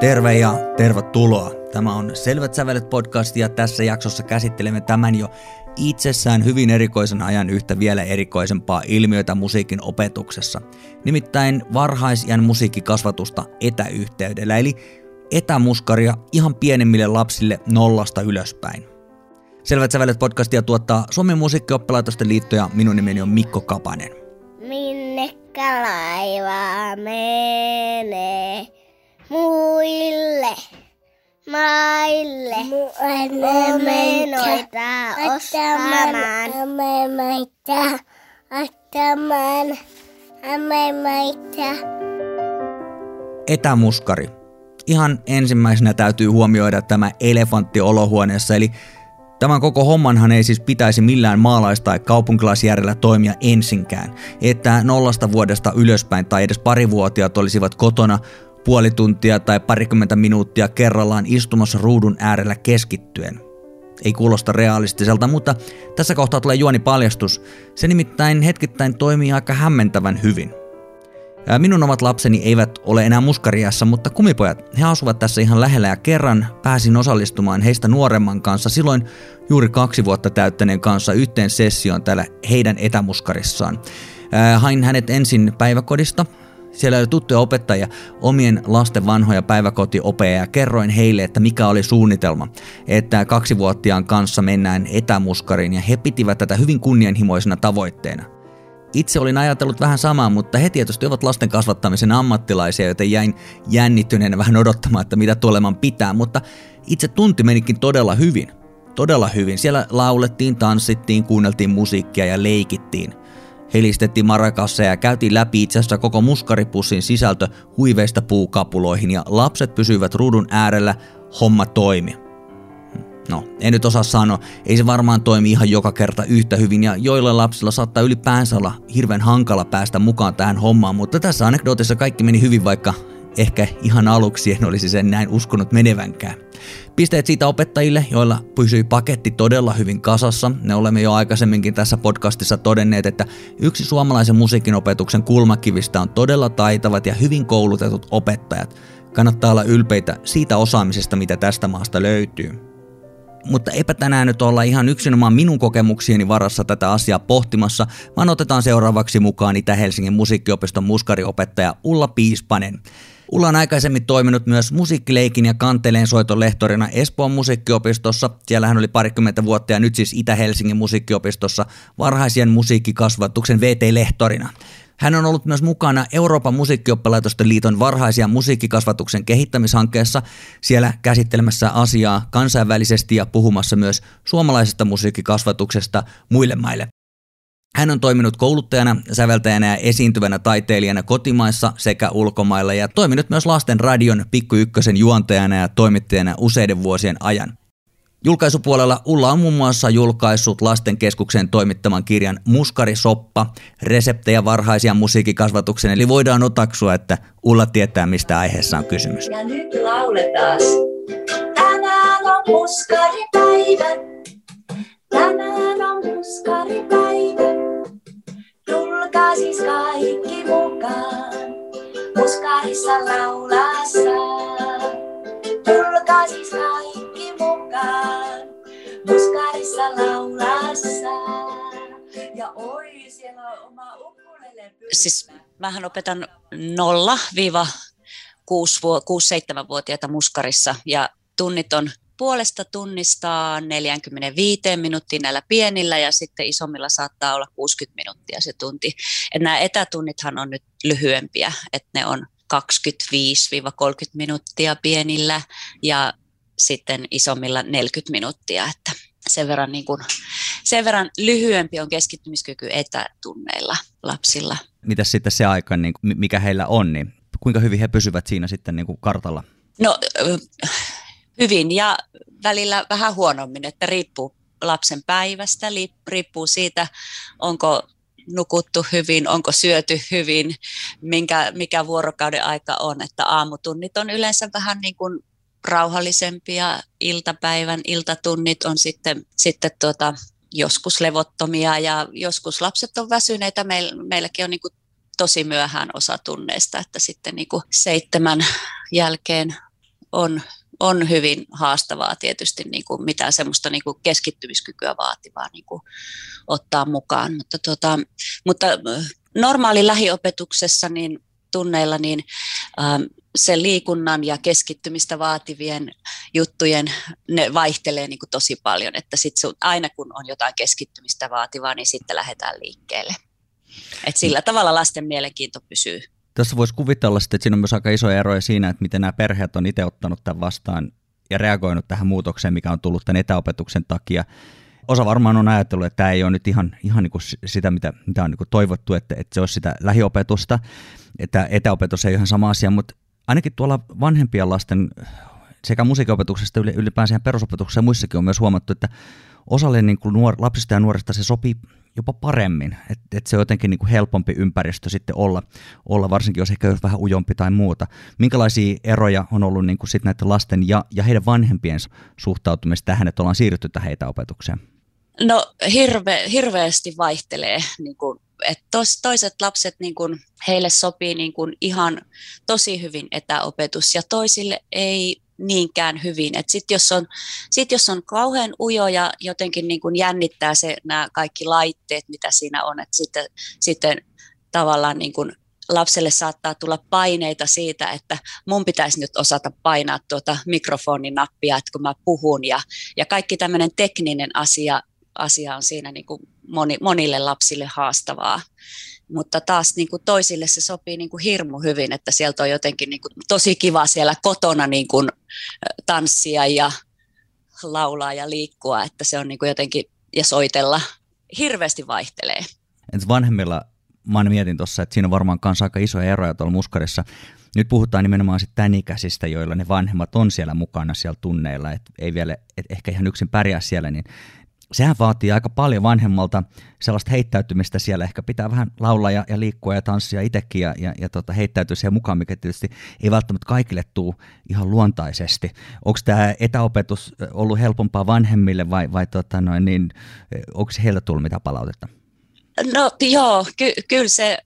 Terve ja tervetuloa. Tämä on Selvät sävelet podcast ja tässä jaksossa käsittelemme tämän jo itsessään hyvin erikoisen ajan yhtä vielä erikoisempaa ilmiötä musiikin opetuksessa. Nimittäin varhaisien musiikkikasvatusta etäyhteydellä, eli etämuskaria ihan pienemmille lapsille nollasta ylöspäin. Selvät sävelet podcastia tuottaa Suomen musiikkioppilaitosten liitto ja minun nimeni on Mikko Kapanen. Minnekä laiva menee? Muille maille omenoita ostamaan. Omenoita ostamaan. Omenoita. Etämuskari. Ihan ensimmäisenä täytyy huomioida tämä elefantti olohuoneessa, eli Tämän koko hommanhan ei siis pitäisi millään maalais- tai kaupunkilaisjärjellä toimia ensinkään, että nollasta vuodesta ylöspäin tai edes parivuotiaat olisivat kotona puoli tuntia tai parikymmentä minuuttia kerrallaan istumassa ruudun äärellä keskittyen. Ei kuulosta realistiselta, mutta tässä kohtaa tulee juoni paljastus. Se nimittäin hetkittäin toimii aika hämmentävän hyvin. Minun omat lapseni eivät ole enää muskariassa, mutta kumipojat, he asuvat tässä ihan lähellä ja kerran pääsin osallistumaan heistä nuoremman kanssa silloin juuri kaksi vuotta täyttäneen kanssa yhteen sessioon täällä heidän etämuskarissaan. Hain hänet ensin päiväkodista, siellä oli tuttuja opettajia, omien lasten vanhoja päiväkotiopeja ja kerroin heille, että mikä oli suunnitelma, että kaksivuotiaan kanssa mennään etämuskariin ja he pitivät tätä hyvin kunnianhimoisena tavoitteena. Itse olin ajatellut vähän samaa, mutta he tietysti ovat lasten kasvattamisen ammattilaisia, joten jäin jännittyneenä vähän odottamaan, että mitä tuleman pitää, mutta itse tunti menikin todella hyvin. Todella hyvin. Siellä laulettiin, tanssittiin, kuunneltiin musiikkia ja leikittiin – Helistettiin marakassa ja käytiin läpi itse asiassa koko muskaripussin sisältö huiveista puukapuloihin ja lapset pysyivät ruudun äärellä, homma toimi. No, en nyt osaa sanoa, ei se varmaan toimi ihan joka kerta yhtä hyvin ja joilla lapsilla saattaa ylipäänsä olla hirveän hankala päästä mukaan tähän hommaan, mutta tässä anekdootissa kaikki meni hyvin, vaikka ehkä ihan aluksi en olisi sen näin uskonut menevänkään. Pisteet siitä opettajille, joilla pysyi paketti todella hyvin kasassa. Ne olemme jo aikaisemminkin tässä podcastissa todenneet, että yksi suomalaisen musiikin opetuksen kulmakivistä on todella taitavat ja hyvin koulutetut opettajat. Kannattaa olla ylpeitä siitä osaamisesta, mitä tästä maasta löytyy. Mutta eipä tänään nyt olla ihan yksinomaan minun kokemuksieni varassa tätä asiaa pohtimassa, vaan otetaan seuraavaksi mukaan Itä-Helsingin musiikkiopiston muskariopettaja Ulla Piispanen. Ulla on aikaisemmin toiminut myös musiikkileikin ja kanteleen soiton lehtorina Espoon musiikkiopistossa. Siellä hän oli parikymmentä vuotta ja nyt siis Itä-Helsingin musiikkiopistossa varhaisien musiikkikasvatuksen VT-lehtorina. Hän on ollut myös mukana Euroopan musiikkioppalaitosten liiton varhaisia musiikkikasvatuksen kehittämishankkeessa, siellä käsittelemässä asiaa kansainvälisesti ja puhumassa myös suomalaisesta musiikkikasvatuksesta muille maille. Hän on toiminut kouluttajana, säveltäjänä ja esiintyvänä taiteilijana kotimaissa sekä ulkomailla ja toiminut myös lasten radion Pikku Ykkösen juontajana ja toimittajana useiden vuosien ajan. Julkaisupuolella Ulla on muun muassa julkaissut lasten toimittaman kirjan Muskari Soppa, reseptejä varhaisia musiikkikasvatuksen, eli voidaan otaksua, että Ulla tietää, mistä aiheessa on kysymys. Ja nyt lauletaan. Tänään on muskaripäivä. Tänään Muskarissa laulassa. Tulkaa siis kaikki mukaan. Muskarissa laulassa. Ja oi, siellä on oma ukulele Siis mähän opetan 0-6-7-vuotiaita muskarissa ja tunnit on puolesta tunnista 45 minuuttia näillä pienillä ja sitten isommilla saattaa olla 60 minuuttia se tunti. Et nämä etätunnithan on nyt lyhyempiä, että ne on 25-30 minuuttia pienillä ja sitten isommilla 40 minuuttia, että sen verran, niin kuin, sen verran lyhyempi on keskittymiskyky etätunneilla lapsilla. Mitä sitten se aika, niin mikä heillä on, niin kuinka hyvin he pysyvät siinä sitten niin kuin kartalla? No hyvin ja välillä vähän huonommin, että riippuu lapsen päivästä, riippuu siitä, onko nukuttu hyvin, onko syöty hyvin, minkä, mikä vuorokauden aika on, että aamutunnit on yleensä vähän niin kuin rauhallisempia, iltapäivän iltatunnit on sitten, sitten tuota, joskus levottomia ja joskus lapset on väsyneitä. Meil, meilläkin on niin kuin tosi myöhään osa tunneista, että sitten niin kuin seitsemän jälkeen on, on hyvin haastavaa tietysti niin kuin mitään semmoista niin kuin keskittymiskykyä vaativaa niin kuin ottaa mukaan. Mutta, tota, mutta normaali lähiopetuksessa niin tunneilla niin se liikunnan ja keskittymistä vaativien juttujen, ne vaihtelee niin kuin tosi paljon, että sit sun, aina kun on jotain keskittymistä vaativaa, niin sitten lähdetään liikkeelle. Et sillä tavalla lasten mielenkiinto pysyy. Tässä voisi kuvitella sitten, että siinä on myös aika isoja eroja siinä, että miten nämä perheet on itse ottanut tämän vastaan ja reagoinut tähän muutokseen, mikä on tullut tämän etäopetuksen takia. Osa varmaan on ajatellut, että tämä ei ole nyt ihan, ihan niin kuin sitä, mitä, mitä on niin kuin toivottu, että, että se olisi sitä lähiopetusta, että etäopetus ei ole ihan sama asia, mutta ainakin tuolla vanhempien lasten sekä musiikinopetuksesta ylipäänsä perusopetuksessa ja muissakin on myös huomattu, että osalle niin kuin nuor, lapsista ja nuorista se sopii jopa paremmin, että et se on jotenkin niin kuin helpompi ympäristö sitten olla, olla, varsinkin jos ehkä vähän ujompi tai muuta. Minkälaisia eroja on ollut niin kuin sit näiden lasten ja, ja heidän vanhempien suhtautumista tähän, että ollaan siirrytty tähän etäopetukseen? No hirve, hirveästi vaihtelee niin kuin että tos, toiset lapset, niin kun, heille sopii niin kun ihan tosi hyvin etäopetus ja toisille ei niinkään hyvin. Sitten jos, on, sit jos on kauhean ujo ja jotenkin niin kun jännittää se, nämä kaikki laitteet, mitä siinä on, että sitten, sitten tavallaan niin kun lapselle saattaa tulla paineita siitä, että mun pitäisi nyt osata painaa tuota mikrofoninappia, että kun mä puhun ja, ja kaikki tämmöinen tekninen asia asia on siinä niin kuin moni, monille lapsille haastavaa. Mutta taas niin kuin toisille se sopii niin kuin hirmu hyvin, että sieltä on jotenkin niin kuin tosi kiva siellä kotona niin kuin tanssia ja laulaa ja liikkua, että se on niin kuin jotenkin, ja soitella, hirveästi vaihtelee. Entä vanhemmilla, mä mietin tuossa, että siinä on varmaan kanssa aika isoja eroja tuolla muskarissa. Nyt puhutaan nimenomaan sitten tämän ikäisistä, joilla ne vanhemmat on siellä mukana siellä tunneilla, että ei vielä, et ehkä ihan yksin pärjää siellä, niin sehän vaatii aika paljon vanhemmalta sellaista heittäytymistä siellä. Ehkä pitää vähän laulaa ja, ja liikkua ja tanssia itsekin ja, ja, ja tota, heittäytyä siihen mukaan, mikä tietysti ei välttämättä kaikille tule ihan luontaisesti. Onko tämä etäopetus ollut helpompaa vanhemmille vai, vai tota noin, niin, onko heiltä tullut mitä palautetta? No joo, ky- kyllä se,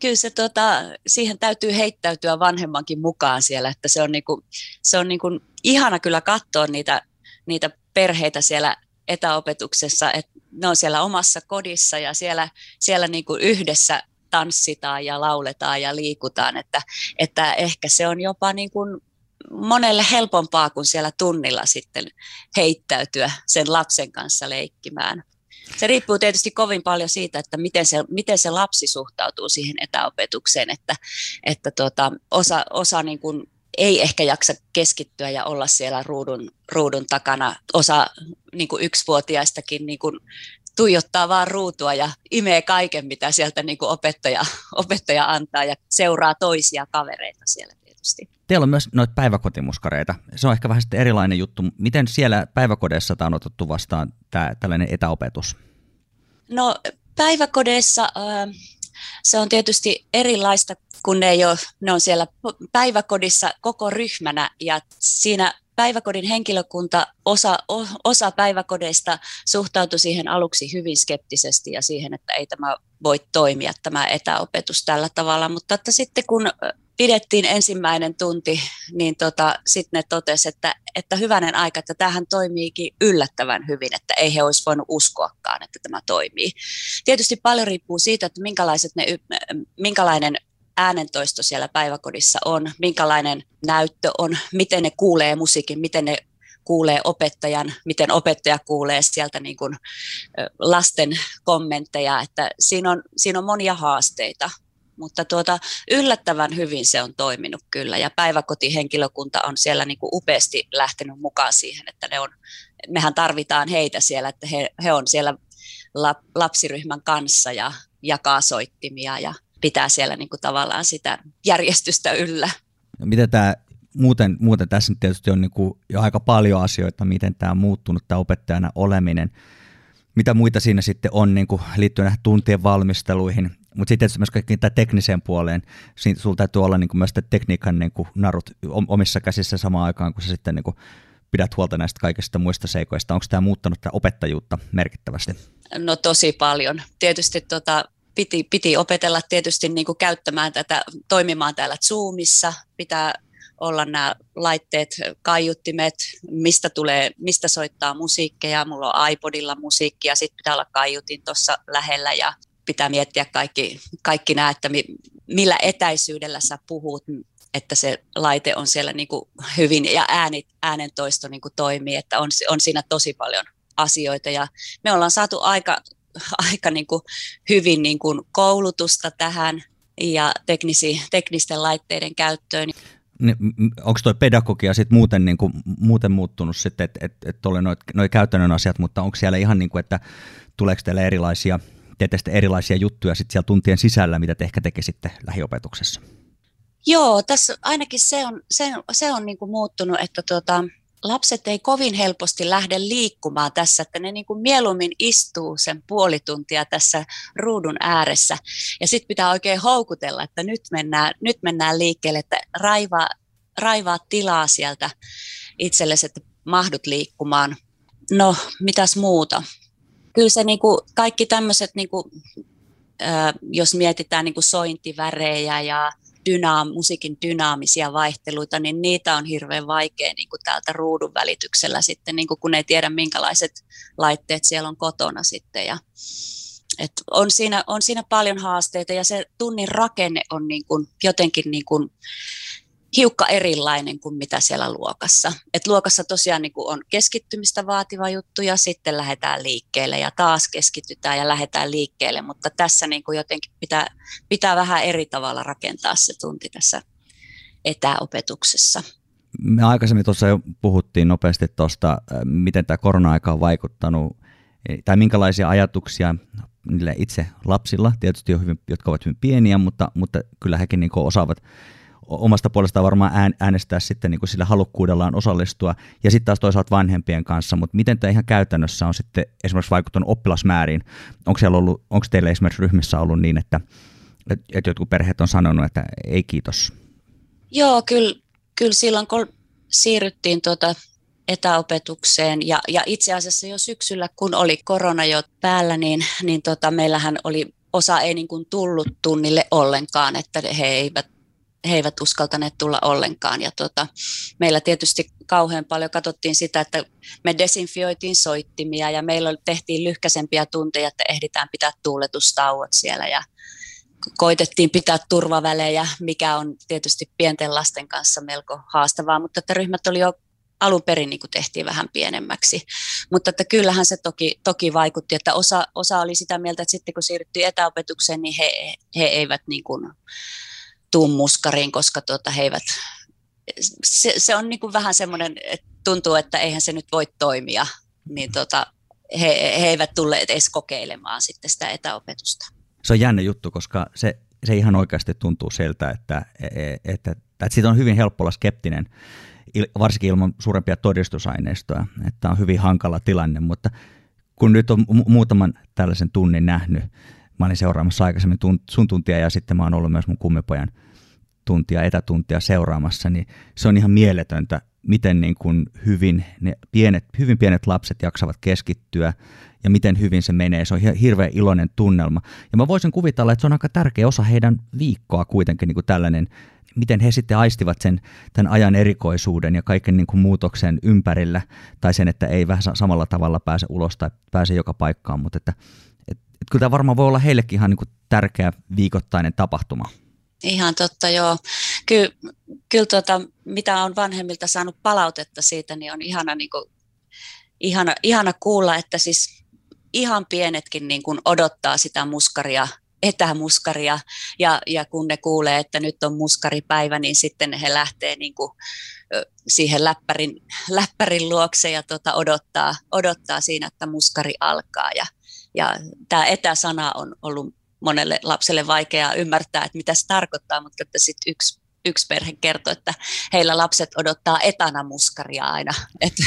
kyllä se tota, siihen täytyy heittäytyä vanhemmankin mukaan siellä, että se on, niinku, se on niinku ihana kyllä katsoa niitä, niitä perheitä siellä etäopetuksessa, että ne on siellä omassa kodissa ja siellä, siellä niin kuin yhdessä tanssitaan ja lauletaan ja liikutaan, että, että ehkä se on jopa niin kuin monelle helpompaa kuin siellä tunnilla sitten heittäytyä sen lapsen kanssa leikkimään. Se riippuu tietysti kovin paljon siitä, että miten se, miten se lapsi suhtautuu siihen etäopetukseen, että, että tuota, osa, osa niin kuin ei ehkä jaksa keskittyä ja olla siellä ruudun, ruudun takana. Osa niin kuin yksivuotiaistakin niin kuin tuijottaa vaan ruutua ja imee kaiken, mitä sieltä niin kuin opettaja, opettaja antaa ja seuraa toisia kavereita siellä tietysti. Teillä on myös noita päiväkotimuskareita. Se on ehkä vähän sitten erilainen juttu. Miten siellä päiväkodeissa tämä on otettu vastaan tämä, tällainen etäopetus? No päiväkodeissa äh, se on tietysti erilaista, kun ne, ei ole, ne on siellä päiväkodissa koko ryhmänä ja siinä päiväkodin henkilökunta, osa, osa päiväkodeista suhtautui siihen aluksi hyvin skeptisesti ja siihen, että ei tämä voi toimia tämä etäopetus tällä tavalla, mutta että sitten kun pidettiin ensimmäinen tunti, niin tota, sitten ne totesivat, että, että hyvänen aika, että tämähän toimiikin yllättävän hyvin, että ei he olisi voinut uskoakaan, että tämä toimii. Tietysti paljon riippuu siitä, että minkälaiset ne, minkälainen äänentoisto siellä päiväkodissa on, minkälainen näyttö on, miten ne kuulee musiikin, miten ne kuulee opettajan, miten opettaja kuulee sieltä niin kuin lasten kommentteja, että siinä on, siinä on monia haasteita, mutta tuota, yllättävän hyvin se on toiminut kyllä ja päiväkotihenkilökunta on siellä niin kuin upeasti lähtenyt mukaan siihen, että ne on, mehän tarvitaan heitä siellä, että he, he on siellä lapsiryhmän kanssa ja jakaa soittimia ja pitää siellä niin kuin tavallaan sitä järjestystä yllä. No, miten tämä muuten, muuten tässä nyt tietysti on niin kuin jo aika paljon asioita, miten tämä on muuttunut, tämä opettajana oleminen. Mitä muita siinä sitten on niin kuin liittyen näihin tuntien valmisteluihin, mutta sitten tietysti myös kaikkiin tämä tekniseen puoleen. Sulla täytyy olla niin kuin myös tekniikan niin kuin narut omissa käsissä samaan aikaan, kun sä sitten niin kuin pidät huolta näistä kaikista muista seikoista. Onko tämä muuttanut tämä opettajuutta merkittävästi? No tosi paljon. Tietysti tota, piti, piti opetella tietysti niin kuin käyttämään tätä, toimimaan täällä Zoomissa, pitää olla nämä laitteet, kaiuttimet, mistä, tulee, mistä soittaa musiikkeja. Mulla on iPodilla musiikkia, sitten pitää olla kaiutin tuossa lähellä ja pitää miettiä kaikki, kaikki nämä, että millä etäisyydellä sä puhut, että se laite on siellä niin kuin hyvin ja ääni, äänentoisto niin kuin toimii, että on, on siinä tosi paljon asioita ja me ollaan saatu aika, aika niin kuin hyvin niin kuin koulutusta tähän ja teknisi, teknisten laitteiden käyttöön. Niin, onko tuo pedagogia sit muuten, niin kuin, muuten muuttunut sitten, että et, et oli noin käytännön asiat, mutta onko siellä ihan niin kuin, että tuleeko teille erilaisia, teette erilaisia juttuja sitten siellä tuntien sisällä, mitä te ehkä tekisitte lähiopetuksessa? Joo, tässä ainakin se on, se, se on niin kuin muuttunut, että tuota, lapset ei kovin helposti lähde liikkumaan tässä, että ne niin kuin mieluummin istuu sen puoli tuntia tässä ruudun ääressä. Ja sitten pitää oikein houkutella, että nyt mennään, nyt mennään liikkeelle, että raivaa, raivaa tilaa sieltä itsellesi, että mahdut liikkumaan. No, mitäs muuta? Kyllä se niin kuin, kaikki tämmöiset, niin jos mietitään niin kuin sointivärejä ja dynaam, musiikin dynaamisia vaihteluita, niin niitä on hirveän vaikea niin kuin täältä ruudun välityksellä sitten, niin kuin kun ei tiedä minkälaiset laitteet siellä on kotona sitten. Ja, et on, siinä, on siinä paljon haasteita ja se tunnin rakenne on niin kuin jotenkin niin kuin hiukka erilainen kuin mitä siellä luokassa. Et luokassa tosiaan niin kuin on keskittymistä vaativa juttu ja sitten lähdetään liikkeelle ja taas keskitytään ja lähdetään liikkeelle, mutta tässä niin kuin jotenkin pitää, pitää vähän eri tavalla rakentaa se tunti tässä etäopetuksessa. Me aikaisemmin tuossa jo puhuttiin nopeasti tuosta, miten tämä korona-aika on vaikuttanut, tai minkälaisia ajatuksia niille itse lapsilla, tietysti jo hyvin, jotka ovat hyvin pieniä, mutta, mutta kyllä hekin niin osaavat omasta puolestaan varmaan äänestää sitten niin kuin sillä halukkuudellaan osallistua, ja sitten taas toisaalta vanhempien kanssa, mutta miten tämä ihan käytännössä on sitten esimerkiksi vaikuttanut oppilasmääriin? Onko, siellä ollut, onko teillä esimerkiksi ryhmissä ollut niin, että, että jotkut perheet on sanonut, että ei kiitos? Joo, kyllä, kyllä silloin kun siirryttiin tuota etäopetukseen ja, ja itse asiassa jo syksyllä, kun oli korona jo päällä, niin, niin tota, meillähän oli osa ei niin kuin tullut tunnille ollenkaan, että he eivät he eivät uskaltaneet tulla ollenkaan. Ja tota, meillä tietysti kauhean paljon katsottiin sitä, että me desinfioitiin soittimia ja meillä tehtiin lyhkäisempiä tunteja, että ehditään pitää tuuletustauot siellä ja koitettiin pitää turvavälejä, mikä on tietysti pienten lasten kanssa melko haastavaa, mutta että ryhmät oli jo alun perin niin tehtiin vähän pienemmäksi. Mutta että kyllähän se toki, toki vaikutti, että osa, osa oli sitä mieltä, että sitten kun siirryttiin etäopetukseen, niin he, he eivät niin kuin, tuu muskariin, koska tuota, he eivät, se, se on niin kuin vähän semmoinen, että tuntuu, että eihän se nyt voi toimia, niin tuota, he, he eivät tulleet edes kokeilemaan sitten sitä etäopetusta. Se on jännä juttu, koska se, se ihan oikeasti tuntuu siltä, että, että, että, että siitä on hyvin helppo olla skeptinen, varsinkin ilman suurempia todistusaineistoja, että on hyvin hankala tilanne, mutta kun nyt on muutaman tällaisen tunnin nähnyt, mä olin seuraamassa aikaisemmin sun tuntia ja sitten mä oon ollut myös mun kummipojan tuntia, etätuntia seuraamassa, niin se on ihan mieletöntä, miten niin kuin hyvin ne pienet, hyvin pienet lapset jaksavat keskittyä ja miten hyvin se menee. Se on hirveän iloinen tunnelma. Ja mä voisin kuvitella, että se on aika tärkeä osa heidän viikkoa kuitenkin niin kuin tällainen, miten he sitten aistivat sen tämän ajan erikoisuuden ja kaiken niin kuin muutoksen ympärillä, tai sen, että ei vähän samalla tavalla pääse ulos tai pääse joka paikkaan, mutta että että kyllä tämä varmaan voi olla heillekin ihan niin kuin tärkeä viikoittainen tapahtuma. Ihan totta, joo. Kyllä, kyllä tuota, mitä on vanhemmilta saanut palautetta siitä, niin on ihana, niin kuin, ihana, ihana kuulla, että siis ihan pienetkin niin kuin odottaa sitä muskaria, etämuskaria, ja, ja kun ne kuulee, että nyt on muskaripäivä, niin sitten he lähtee niin kuin, siihen läppärin, läppärin luokse ja tuota, odottaa, odottaa siinä, että muskari alkaa. Ja, ja tämä etäsana on ollut monelle lapselle vaikeaa ymmärtää, että mitä se tarkoittaa, mutta että sitten yksi yksi perhe kertoi, että heillä lapset odottaa etanamuskaria aina. Että,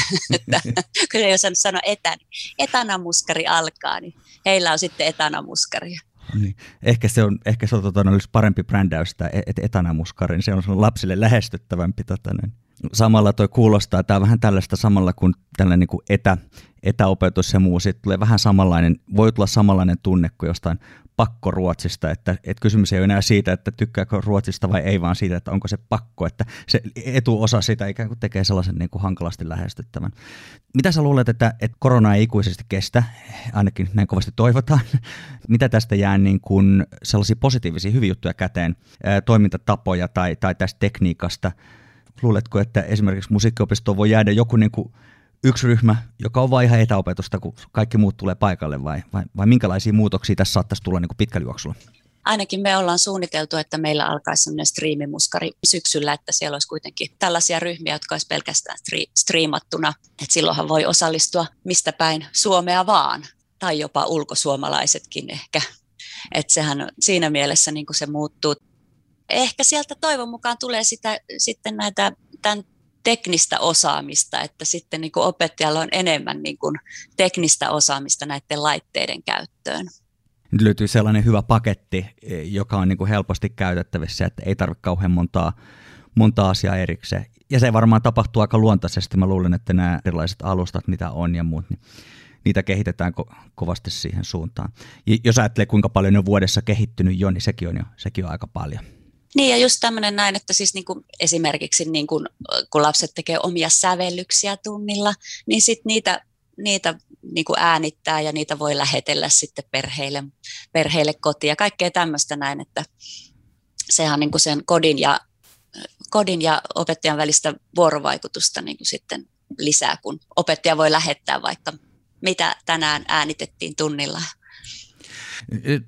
että kun ei osannut sanoa etä, niin etanamuskari alkaa, niin heillä on sitten etanamuskaria. Niin. Ehkä se on, ehkä se on tota, olisi parempi brändäys, tämä et, etanamuskari, niin se on lapsille lähestyttävämpi. Tota, niin. Samalla toi kuulostaa, tämä vähän tällaista samalla kuin tällainen niin kuin etä, etäopetus ja muu, sitten tulee vähän samanlainen, voi tulla samanlainen tunne kuin jostain pakkoruotsista, että, että kysymys ei ole enää siitä, että tykkääkö ruotsista vai ei, vaan siitä, että onko se pakko, että se etuosa sitä ikään kuin tekee sellaisen niin kuin hankalasti lähestyttävän. Mitä sä luulet, että, että korona ei ikuisesti kestä, ainakin näin kovasti toivotaan, mitä tästä jää niin kuin sellaisia positiivisia hyviä juttuja käteen, toimintatapoja tai, tai tästä tekniikasta, luuletko, että esimerkiksi musiikkiopistoon voi jäädä joku niin kuin yksi ryhmä, joka on vain ihan etäopetusta, kun kaikki muut tulee paikalle, vai, vai, vai minkälaisia muutoksia tässä saattaisi tulla niin pitkällä juoksulla? Ainakin me ollaan suunniteltu, että meillä alkaisi sellainen striimimuskari syksyllä, että siellä olisi kuitenkin tällaisia ryhmiä, jotka olisi pelkästään stri- striimattuna. Että silloinhan voi osallistua mistä päin Suomea vaan, tai jopa ulkosuomalaisetkin ehkä. Että sehän siinä mielessä niin kuin se muuttuu. Ehkä sieltä toivon mukaan tulee sitä, sitten näitä tämän teknistä osaamista, että sitten niin kuin opettajalla on enemmän niin kuin teknistä osaamista näiden laitteiden käyttöön. Nyt löytyy sellainen hyvä paketti, joka on niin kuin helposti käytettävissä, että ei tarvitse kauhean montaa, monta asiaa erikseen. Ja se varmaan tapahtuu aika luontaisesti. Mä luulen, että nämä erilaiset alustat, mitä on ja muut, niin niitä kehitetään ko- kovasti siihen suuntaan. Ja jos ajattelee, kuinka paljon ne on vuodessa kehittynyt jo, niin sekin on jo sekin on aika paljon. Niin ja just tämmöinen näin, että siis niin kuin esimerkiksi niin kuin, kun lapset tekee omia sävellyksiä tunnilla, niin sitten niitä, niitä niin kuin äänittää ja niitä voi lähetellä sitten perheille, perheille kotiin ja kaikkea tämmöistä näin, että sehän niin kuin sen kodin ja, kodin ja opettajan välistä vuorovaikutusta niin kuin sitten lisää, kun opettaja voi lähettää vaikka mitä tänään äänitettiin tunnilla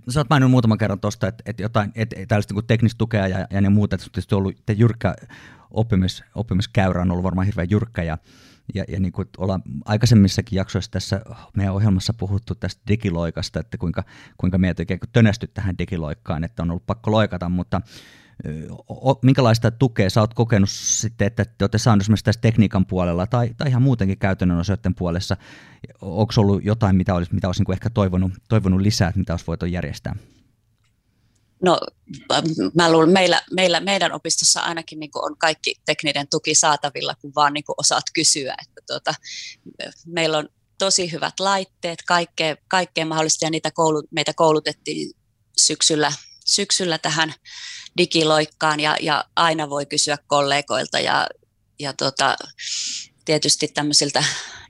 Sä oot maininnut muutaman kerran tuosta, että, että jotain, että tällaista niin teknistä tukea ja, ja ne muuta, että tietysti ollut että jyrkkä oppimis, oppimiskäyrä on ollut varmaan hirveän jyrkkä ja, ja, ja niin kuin ollaan aikaisemmissakin jaksoissa tässä meidän ohjelmassa puhuttu tästä digiloikasta, että kuinka, kuinka meidät oikein tönästy tähän digiloikkaan, että on ollut pakko loikata, mutta minkälaista tukea sä oot kokenut sitten, että te olette saaneet esimerkiksi tässä tekniikan puolella tai, tai ihan muutenkin käytännön osioiden puolessa? Onko ollut jotain, mitä olisi, mitä olisi niin ehkä toivonut, toivonut lisää, että mitä olisi voitu järjestää? No mä luulen, meillä, meillä, meidän opistossa ainakin niin on kaikki tekninen tuki saatavilla, kun vaan niin osaat kysyä. Että tuota, meillä on tosi hyvät laitteet, kaikkea, kaikkea mahdollista ja niitä koulut, meitä koulutettiin syksyllä, syksyllä tähän digiloikkaan ja, ja aina voi kysyä kollegoilta ja, ja tota, tietysti tämmöisiltä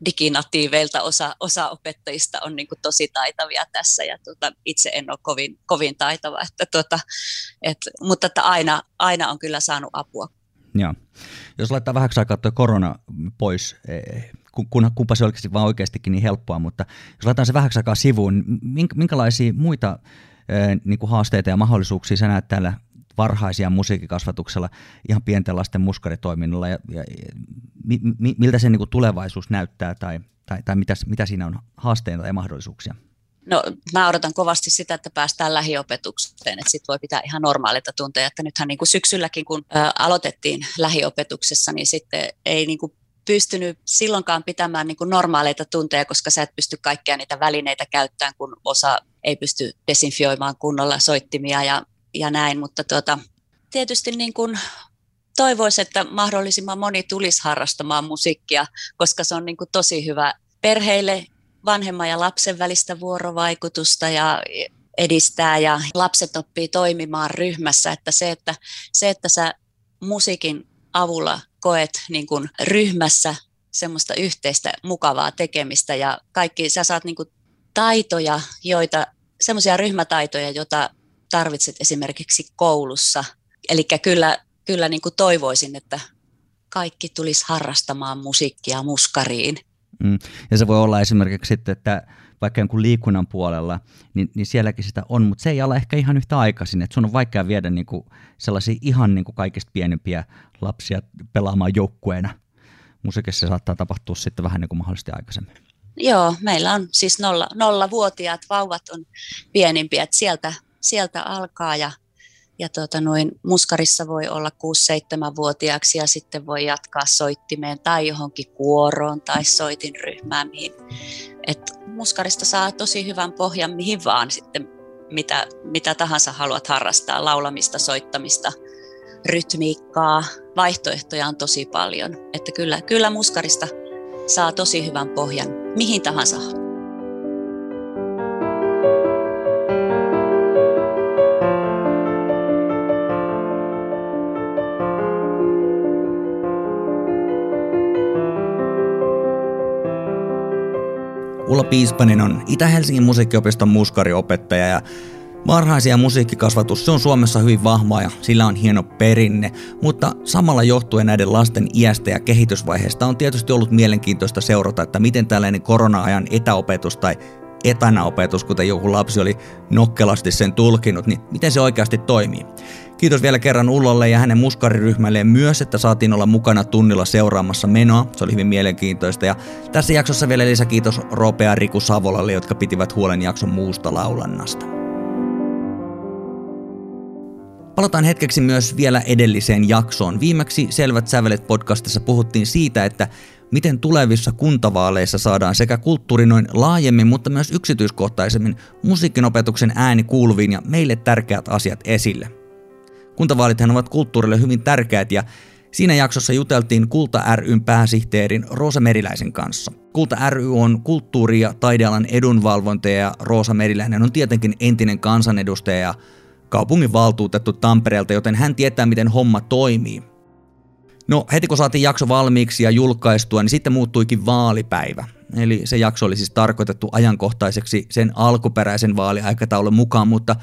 diginatiiveilta osa, osa opettajista on niin tosi taitavia tässä ja tota, itse en ole kovin, kovin taitava, että tota, et, mutta että aina, aina on kyllä saanut apua. Joo. Jos laittaa vähäksi aikaa tuo korona pois, eh, kun, kunpa se oikeasti vaan oikeastikin niin helppoa, mutta jos laitetaan se vähäksi aikaa sivuun, minkälaisia muita niin kuin haasteita ja mahdollisuuksia. Sä näet täällä varhaisia musiikkikasvatuksella ihan pienten lasten muskaritoiminnalla. Ja, ja, ja mi, miltä se niin kuin tulevaisuus näyttää tai, tai, tai mitä, mitä siinä on haasteita ja mahdollisuuksia? No mä odotan kovasti sitä, että päästään lähiopetukseen, että sitten voi pitää ihan normaalita tunteja, että nythän niin kuin syksylläkin kun ä, aloitettiin lähiopetuksessa, niin sitten ei niin kuin pystynyt silloinkaan pitämään niin kuin normaaleita tunteja, koska sä et pysty kaikkia niitä välineitä käyttämään, kun osa ei pysty desinfioimaan kunnolla soittimia ja ja näin, mutta tuota, tietysti niin kuin toivoisin, että mahdollisimman moni tulisi harrastamaan musiikkia, koska se on niin kuin tosi hyvä perheille, vanhemman ja lapsen välistä vuorovaikutusta ja edistää ja lapset oppii toimimaan ryhmässä, että se, että, se, että sä musiikin avulla koet niin kuin ryhmässä semmoista yhteistä mukavaa tekemistä ja kaikki, sä saat niin kuin taitoja, joita, semmoisia ryhmätaitoja, joita tarvitset esimerkiksi koulussa. Eli kyllä, kyllä niin kuin toivoisin, että kaikki tulisi harrastamaan musiikkia muskariin. Mm. Ja se voi olla esimerkiksi sitten, että vaikka jonkun liikunnan puolella, niin, niin sielläkin sitä on, mutta se ei ala ehkä ihan yhtä aikaisin, että sun on vaikea viedä kuin sellaisia ihan niin kuin kaikista pienempiä lapsia pelaamaan joukkueena. Musiikissa saattaa tapahtua sitten vähän niin kuin mahdollisesti aikaisemmin. Joo, meillä on siis nolla, nollavuotiaat vauvat on pienimpiä, että sieltä sieltä alkaa ja, ja tuota, noin, muskarissa voi olla 6-7-vuotiaaksi ja sitten voi jatkaa soittimeen tai johonkin kuoroon tai soitin ryhmään. Mihin, et muskarista saa tosi hyvän pohjan mihin vaan sitten, mitä, mitä tahansa haluat harrastaa, laulamista, soittamista, rytmiikkaa, vaihtoehtoja on tosi paljon. Että kyllä, kyllä muskarista saa tosi hyvän pohjan mihin tahansa. Ulla Piispanen on Itä-Helsingin musiikkiopiston muskariopettaja ja Varhaisia musiikkikasvatus se on Suomessa hyvin vahvaa ja sillä on hieno perinne, mutta samalla johtuen näiden lasten iästä ja kehitysvaiheesta on tietysti ollut mielenkiintoista seurata, että miten tällainen korona-ajan etäopetus tai etänäopetus, kuten joku lapsi oli nokkelasti sen tulkinut, niin miten se oikeasti toimii. Kiitos vielä kerran Ullolle ja hänen muskariryhmälleen myös, että saatiin olla mukana tunnilla seuraamassa menoa. Se oli hyvin mielenkiintoista. Ja tässä jaksossa vielä lisäkiitos Rope ja Riku Savolalle, jotka pitivät huolen jakson muusta laulannasta. Palataan hetkeksi myös vielä edelliseen jaksoon. Viimeksi Selvät sävelet podcastissa puhuttiin siitä, että miten tulevissa kuntavaaleissa saadaan sekä kulttuuri noin laajemmin, mutta myös yksityiskohtaisemmin musiikinopetuksen ääni kuuluviin ja meille tärkeät asiat esille. Kuntavaalithan ovat kulttuurille hyvin tärkeät ja Siinä jaksossa juteltiin Kulta ryn pääsihteerin Roosa Meriläisen kanssa. Kulta ry on kulttuuri- ja taidealan edunvalvontaja ja Roosa Meriläinen on tietenkin entinen kansanedustaja ja kaupungin valtuutettu Tampereelta, joten hän tietää, miten homma toimii. No heti kun saatiin jakso valmiiksi ja julkaistua, niin sitten muuttuikin vaalipäivä. Eli se jakso oli siis tarkoitettu ajankohtaiseksi sen alkuperäisen vaaliaikataulun mukaan, mutta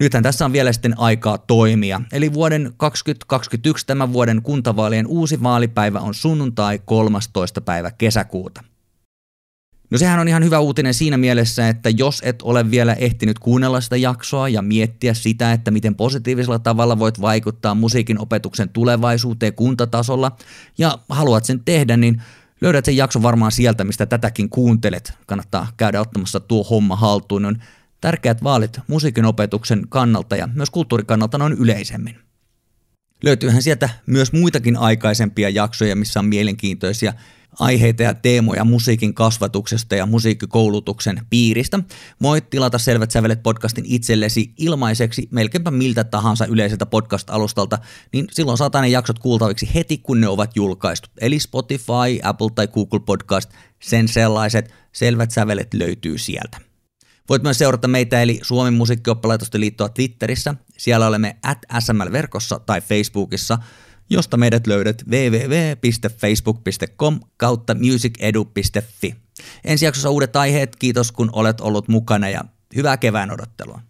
nythän tässä on vielä sitten aikaa toimia. Eli vuoden 2021 tämän vuoden kuntavaalien uusi vaalipäivä on sunnuntai 13. päivä kesäkuuta. No sehän on ihan hyvä uutinen siinä mielessä, että jos et ole vielä ehtinyt kuunnella sitä jaksoa ja miettiä sitä, että miten positiivisella tavalla voit vaikuttaa musiikin opetuksen tulevaisuuteen kuntatasolla ja haluat sen tehdä, niin löydät sen jakson varmaan sieltä, mistä tätäkin kuuntelet. Kannattaa käydä ottamassa tuo homma haltuun. On tärkeät vaalit musiikin opetuksen kannalta ja myös kulttuurikannalta noin yleisemmin. Löytyyhän sieltä myös muitakin aikaisempia jaksoja, missä on mielenkiintoisia aiheita ja teemoja musiikin kasvatuksesta ja musiikkikoulutuksen piiristä. Voit tilata Selvät sävelet podcastin itsellesi ilmaiseksi melkeinpä miltä tahansa yleiseltä podcast-alustalta, niin silloin saat ne jaksot kuultaviksi heti, kun ne ovat julkaistu. Eli Spotify, Apple tai Google Podcast, sen sellaiset Selvät sävelet löytyy sieltä. Voit myös seurata meitä eli Suomen musiikkioppalaitosten liittoa Twitterissä. Siellä olemme at SML-verkossa tai Facebookissa – josta meidät löydät www.facebook.com kautta musicedu.fi. Ensi jaksossa uudet aiheet, kiitos kun olet ollut mukana ja hyvää kevään odottelua.